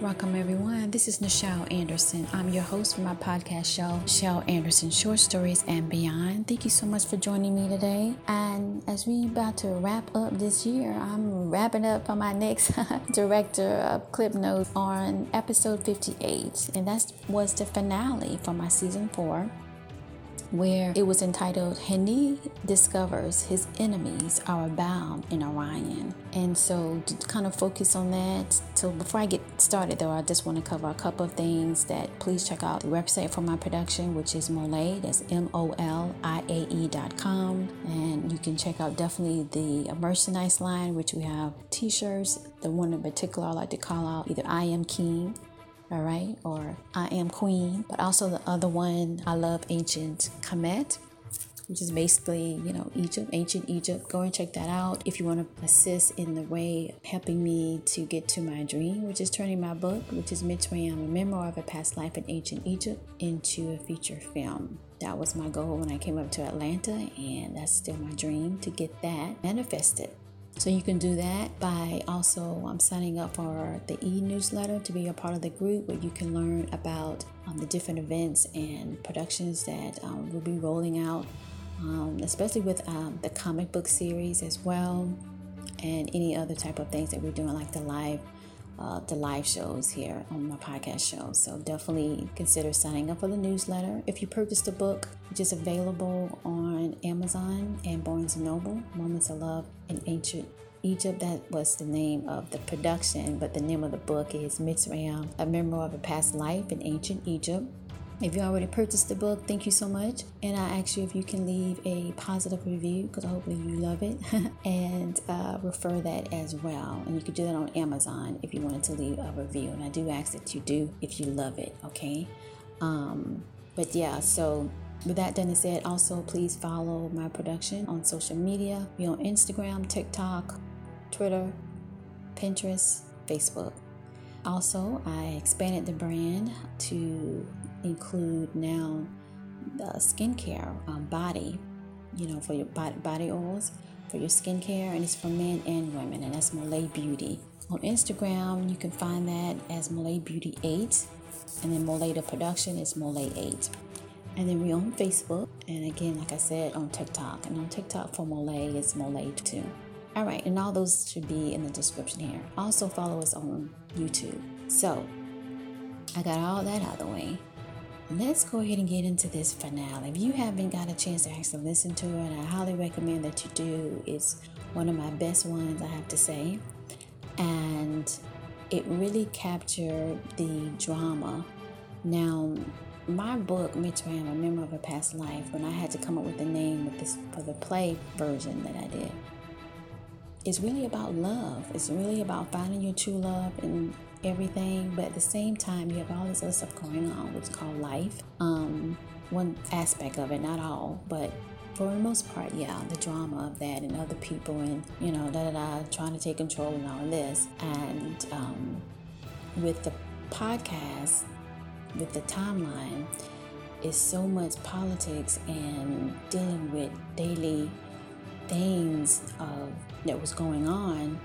Welcome, everyone. This is Nichelle Anderson. I'm your host for my podcast show, Nichelle Anderson Short Stories and Beyond. Thank you so much for joining me today. And as we about to wrap up this year, I'm wrapping up on my next director of clip notes on episode 58, and that was the finale for my season four where it was entitled Heni Discovers His Enemies Are Bound in Orion. And so to kind of focus on that. So before I get started though, I just want to cover a couple of things that please check out the website for my production, which is Molia, that's M-O-L-I-A-E dot com. And you can check out definitely the merchandise line, which we have t-shirts. The one in particular I like to call out either I am King all right, or I am Queen, but also the other one, I love Ancient Kemet, which is basically, you know, Egypt, ancient Egypt. Go and check that out if you want to assist in the way of helping me to get to my dream, which is turning my book, which is Mitzrayim, a memoir of a past life in ancient Egypt, into a feature film. That was my goal when I came up to Atlanta, and that's still my dream to get that manifested. So you can do that by also um, signing up for the e-newsletter to be a part of the group where you can learn about um, the different events and productions that um, will be rolling out, um, especially with um, the comic book series as well, and any other type of things that we're doing like the live uh, the live shows here on my podcast show. So definitely consider signing up for the newsletter. If you purchase the book, which is available on Amazon and Barnes & Noble, Moments of Love in Ancient Egypt, that was the name of the production, but the name of the book is Mitzrayim, a memoir of a past life in ancient Egypt. If you already purchased the book, thank you so much. And I ask you if you can leave a positive review because hopefully you love it and uh, refer that as well. And you could do that on Amazon if you wanted to leave a review. And I do ask that you do if you love it, okay? Um, but yeah, so with that done and said, also please follow my production on social media. Be on Instagram, TikTok, Twitter, Pinterest, Facebook. Also, I expanded the brand to include now the skincare um, body, you know, for your body, body oils, for your skincare, and it's for men and women, and that's Molia Beauty. On Instagram, you can find that as Molia Beauty 8, and then Molia Production is Molia 8. And then we're on Facebook, and again, like I said, on TikTok. And on TikTok for Molia, it's Molia 2. All right, and all those should be in the description here. Also, follow us on YouTube. So, I got all that out of the way let's go ahead and get into this finale. If you haven't got a chance to actually listen to it, I highly recommend that you do. It's one of my best ones, I have to say. And it really captured the drama. Now, my book, Mitzrayim, A Memory of a Past Life, when I had to come up with a name this for the play version that I did, it's really about love. It's really about finding your true love and everything, but at the same time, you have all this other stuff going on, is called life. Um, one aspect of it, not all, but for the most part, yeah, the drama of that and other people and, you know, da da da, trying to take control and all this. And um, with the podcast, with the timeline, is so much politics and dealing with daily things of that was going on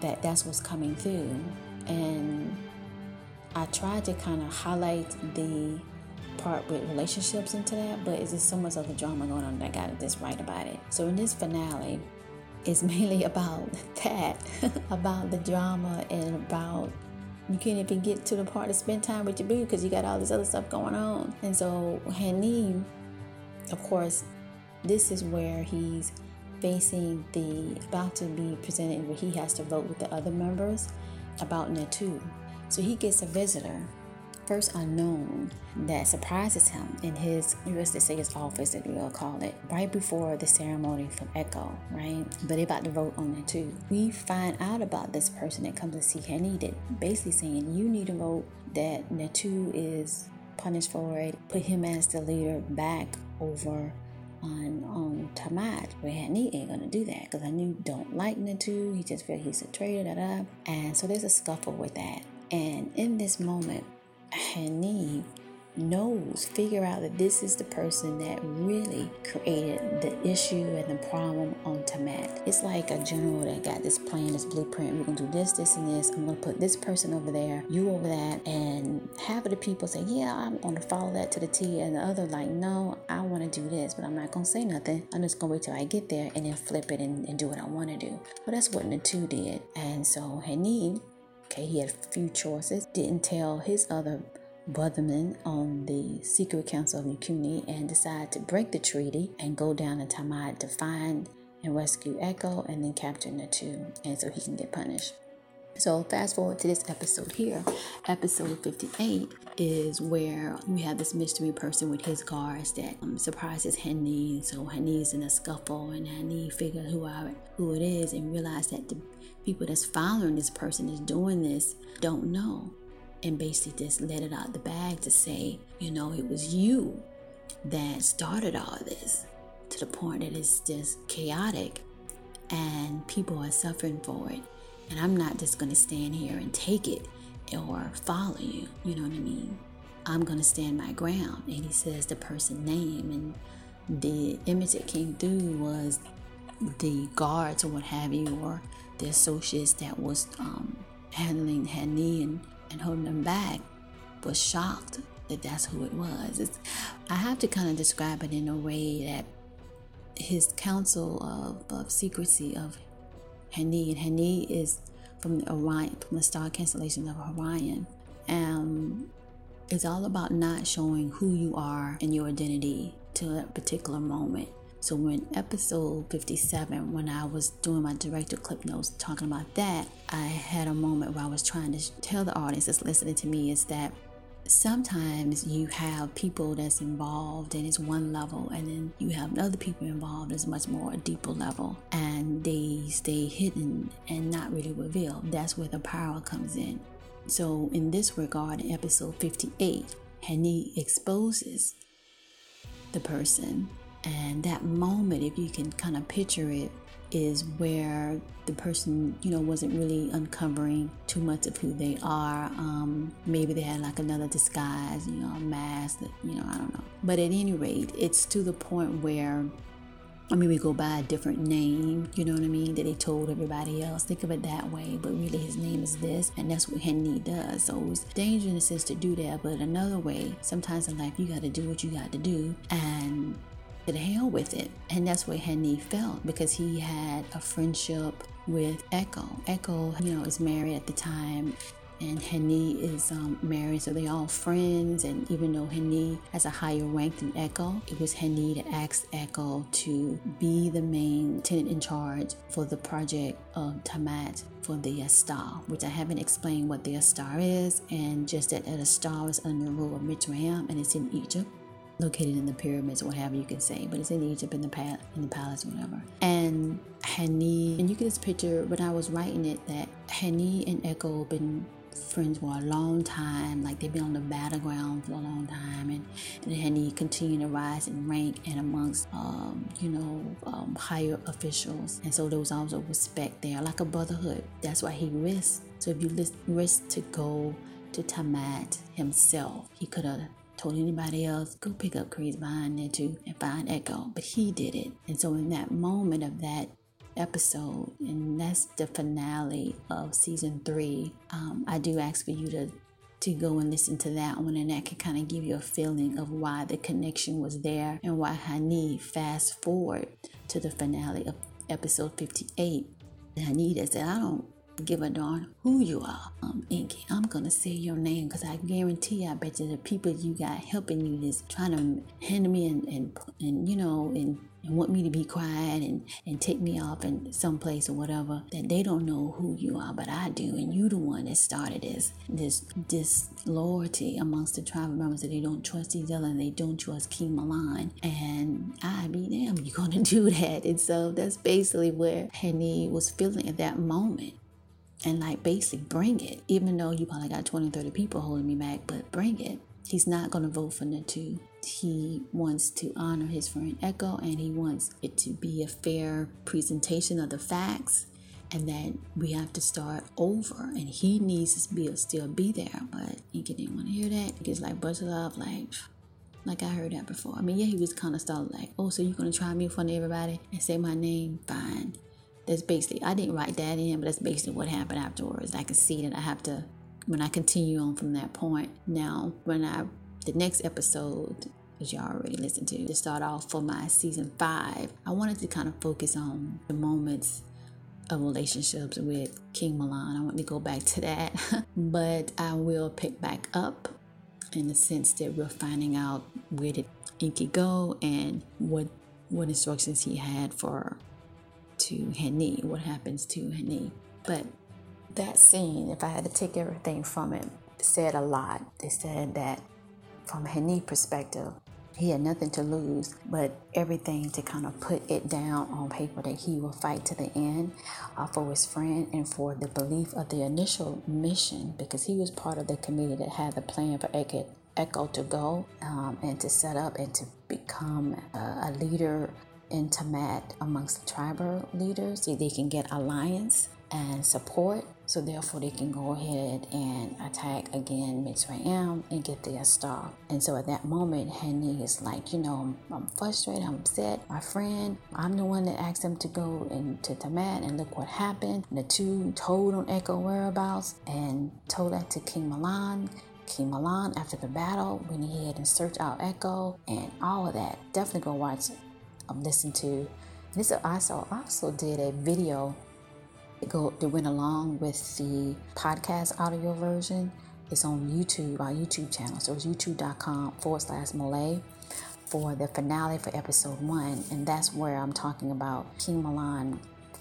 that that's what's coming through and I tried to kind of highlight the part with relationships into that, but it's just so much other drama going on that I got this right about it. So in this finale, it's mainly about that, about the drama and about you can't even get to the part to spend time with your boo because you got all this other stuff going on. And so Hanim, of course, this is where he's facing the about to be presented where he has to vote with the other members about Netu. So he gets a visitor, first unknown, that surprises him in his, let's just say his office, if we'll call it, right before the ceremony from Echo, right? But they about to vote on Netu. We find out about this person that comes to see Hanid, basically saying, you need to vote that Netu is punished for it, put him as the leader back over on on Tamat, where Hani ain't gonna do that because Hani don't like Natu. He just feel he's a traitor, da da. And so there's a scuffle with that. And in this moment, Hani knows, figure out that this is the person that really created the issue and the problem on Tamat. It's like a general that got this plan, this blueprint. We're gonna do this, this, and this. I'm gonna put this person over there, you over that, and half of the people say, "Yeah, I'm gonna follow that to the T," and the other like, "No, I want to do this, but I'm not gonna say nothing. I'm just gonna wait till I get there and then flip it and, and do what I want to do." But that's what Natu did, and so Hani Okay, he had a few choices. Didn't tell his other Brotherman on the Secret Council of Nikuni and decide to break the treaty and go down to Tamat to find and rescue Echo and then capture Natu, and so he can get punished. So fast forward to this episode here. Episode 58 is where we have this mystery person with his guards that um, surprises Henny. So Henny's in a scuffle and Henny figures who I, who it is and realize that the people that's following this person is doing this don't know and basically just let it out the bag to say, you know, it was you that started all this to the point that it's just chaotic and people are suffering for it. And I'm not just going to stand here and take it or follow you, you know what I mean? I'm going to stand my ground. And he says the person name. And the image that came through was the guards or what have you, or the associates that was um, handling Hani and and holding them back was shocked that that's who it was. It's, I have to kind of describe it in a way that his council of, of secrecy of Hani, and Hani is from the Orion, from the star constellation of Orion. Um, it's all about not showing who you are and your identity to that particular moment. So when episode 57, when I was doing my director clip notes talking about that, I had a moment where I was trying to tell the audience that's listening to me is that sometimes you have people that's involved and it's one level and then you have other people involved that's much more a deeper level and they stay hidden and not really revealed. That's where the power comes in. So in this regard in episode 58 Hani exposes the person and that moment, if you can kind of picture it, is where the person, you know, wasn't really uncovering too much of who they are. Um, maybe they had like another disguise, you know, a mask, that, you know, I don't know. But at any rate, it's to the point where I mean, we go by a different name, you know what I mean, that they told everybody else. Think of it that way, but really his name is this, and that's what Henry does. So it's dangerous in to do that, but another way, sometimes in life, you got to do what you got to do, and to hell with it. And that's what Henny felt because he had a friendship with Echo. Echo, you know, is married at the time and Henny is um, married, so they all friends. And even though Henny has a higher rank than Echo, it was Henny that asked Echo to be the main tenant in charge for the project of Tamat for the Astar, which I haven't explained what the Astar is, and just that, that Astar is under the rule of Mitzrayim and it's in Egypt located in the pyramids or whatever you can say, but it's in Egypt in the pal- in the palace or whatever. And Hani, and you get this picture when I was writing it that Hani and Echo been friends for a long time, like they've been on the battleground for a long time, and and Hani continued to rise in rank and amongst um, you know um, higher officials, and so there was also respect there, like a brotherhood. That's why he risked. So if you risk to go to Tamat himself, he could have told anybody else, go pick up Creed's behind there too and find Echo. But he did it. And so in that moment of that episode, and that's the finale of season three, um, I do ask for you to to go and listen to that one and that can kind of give you a feeling of why the connection was there and why Hani fast forward to the finale of episode 58. Hanita said, I don't give a darn who you are. Um, Inky, I'm gonna say your name because I guarantee I bet you the people you got helping you is trying to hand me and, and, and you know, and, and want me to be quiet and, and take me off in some place or whatever, that they don't know who you are, but I do. And you the one that started this, this, this loyalty amongst the tribal members that they don't trust each other and they don't trust King Milan. And I be damn, you're gonna do that. And so that's basically where Henny was feeling at that moment and like basically bring it, even though you probably got 20, 30 people holding me back, but bring it. He's not going to vote for Natu. He wants to honor his friend Echo and he wants it to be a fair presentation of the facts and that we have to start over and he needs to be still be there. But Inky didn't want to hear that. It's like bunch love, like like I heard that before. I mean, yeah, he was kind of started like, oh, so you're gonna try me in front of everybody and say my name? Fine. That's basically I didn't write that in, but that's basically what happened afterwards. I can see that I have to when I continue on from that point. Now, when I the next episode as y'all already listened to, to start off for my season five, I wanted to kind of focus on the moments of relationships with King Milan. I want to go back to that, but I will pick back up in the sense that we're finding out where did Inky go and what what instructions he had for to Henny, what happens to Henny. But that scene, if I had to take everything from it, said a lot. They said that from Henny perspective, he had nothing to lose, but everything to kind of put it down on paper that he will fight to the end uh, for his friend and for the belief of the initial mission because he was part of the committee that had the plan for Echo, Echo to go um, and to set up and to become a leader in Tamat amongst the tribal leaders they can get alliance and support so therefore they can go ahead and attack again Mitzrayim and get their star. And so at that moment, Henny is like, you know, I'm, I'm, frustrated, I'm upset. My friend, I'm the one that asked him to go into Tamat and look what happened. And the two told on Echo whereabouts and told that to King Milan. King Milan after the battle went ahead and searched out Echo and all of that. Definitely go watch. Um, listen to this I also did a video go that went along with the podcast audio version. It's on YouTube, our YouTube channel. So it's youtube.com forward slash Malay for the finale for episode one. And that's where I'm talking about King Milan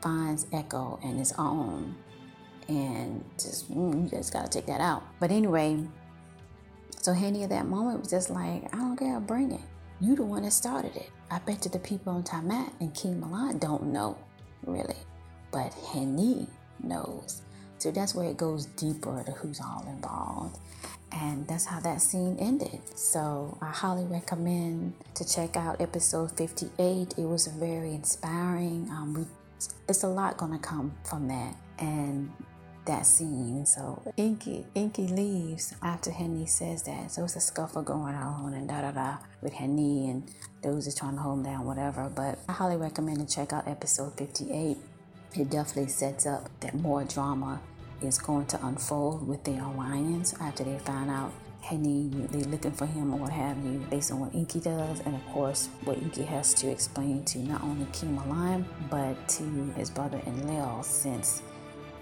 finds Echo and his own. And just, mm, you just gotta take that out. But anyway, so Henny at that moment was just like, I don't care, bring it. You the one that started it. I bet you the people on Tamat and King Milan don't know, really but Henny knows. So that's where it goes deeper to who's all involved. And that's how that scene ended. So I highly recommend to check out episode 58. It was very inspiring. Um, we, it's a lot going to come from that. And that scene. So Inky, Inky leaves after Henny says that. So it's a scuffle going on and da da da with Henny and those are trying to hold him down, whatever. But I highly recommend to check out episode 58 it definitely sets up that more drama is going to unfold with the alliance after they find out Henny, they're looking for him or what have you, based on what Inky does, and of course, what Inky has to explain to not only King Milan, but to his brother Enlil, since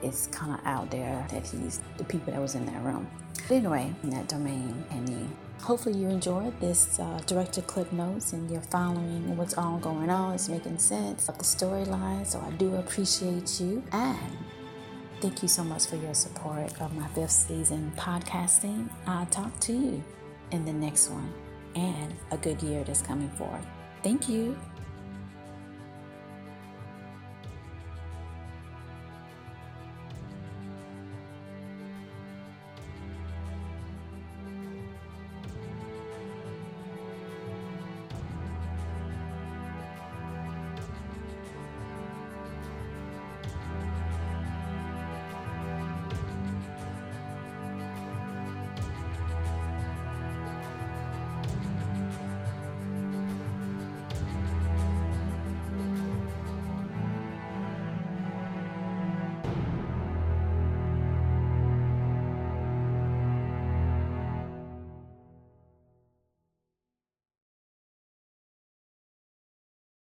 it's kind of out there that he's the people that was in that room. But anyway, that domain, Henny Hopefully, you enjoyed this uh, director clip notes and you're following what's all going on. It's making sense of the storyline. So, I do appreciate you. And thank you so much for your support of my fifth season podcasting. I'll talk to you in the next one and a good year that's coming forth. Thank you.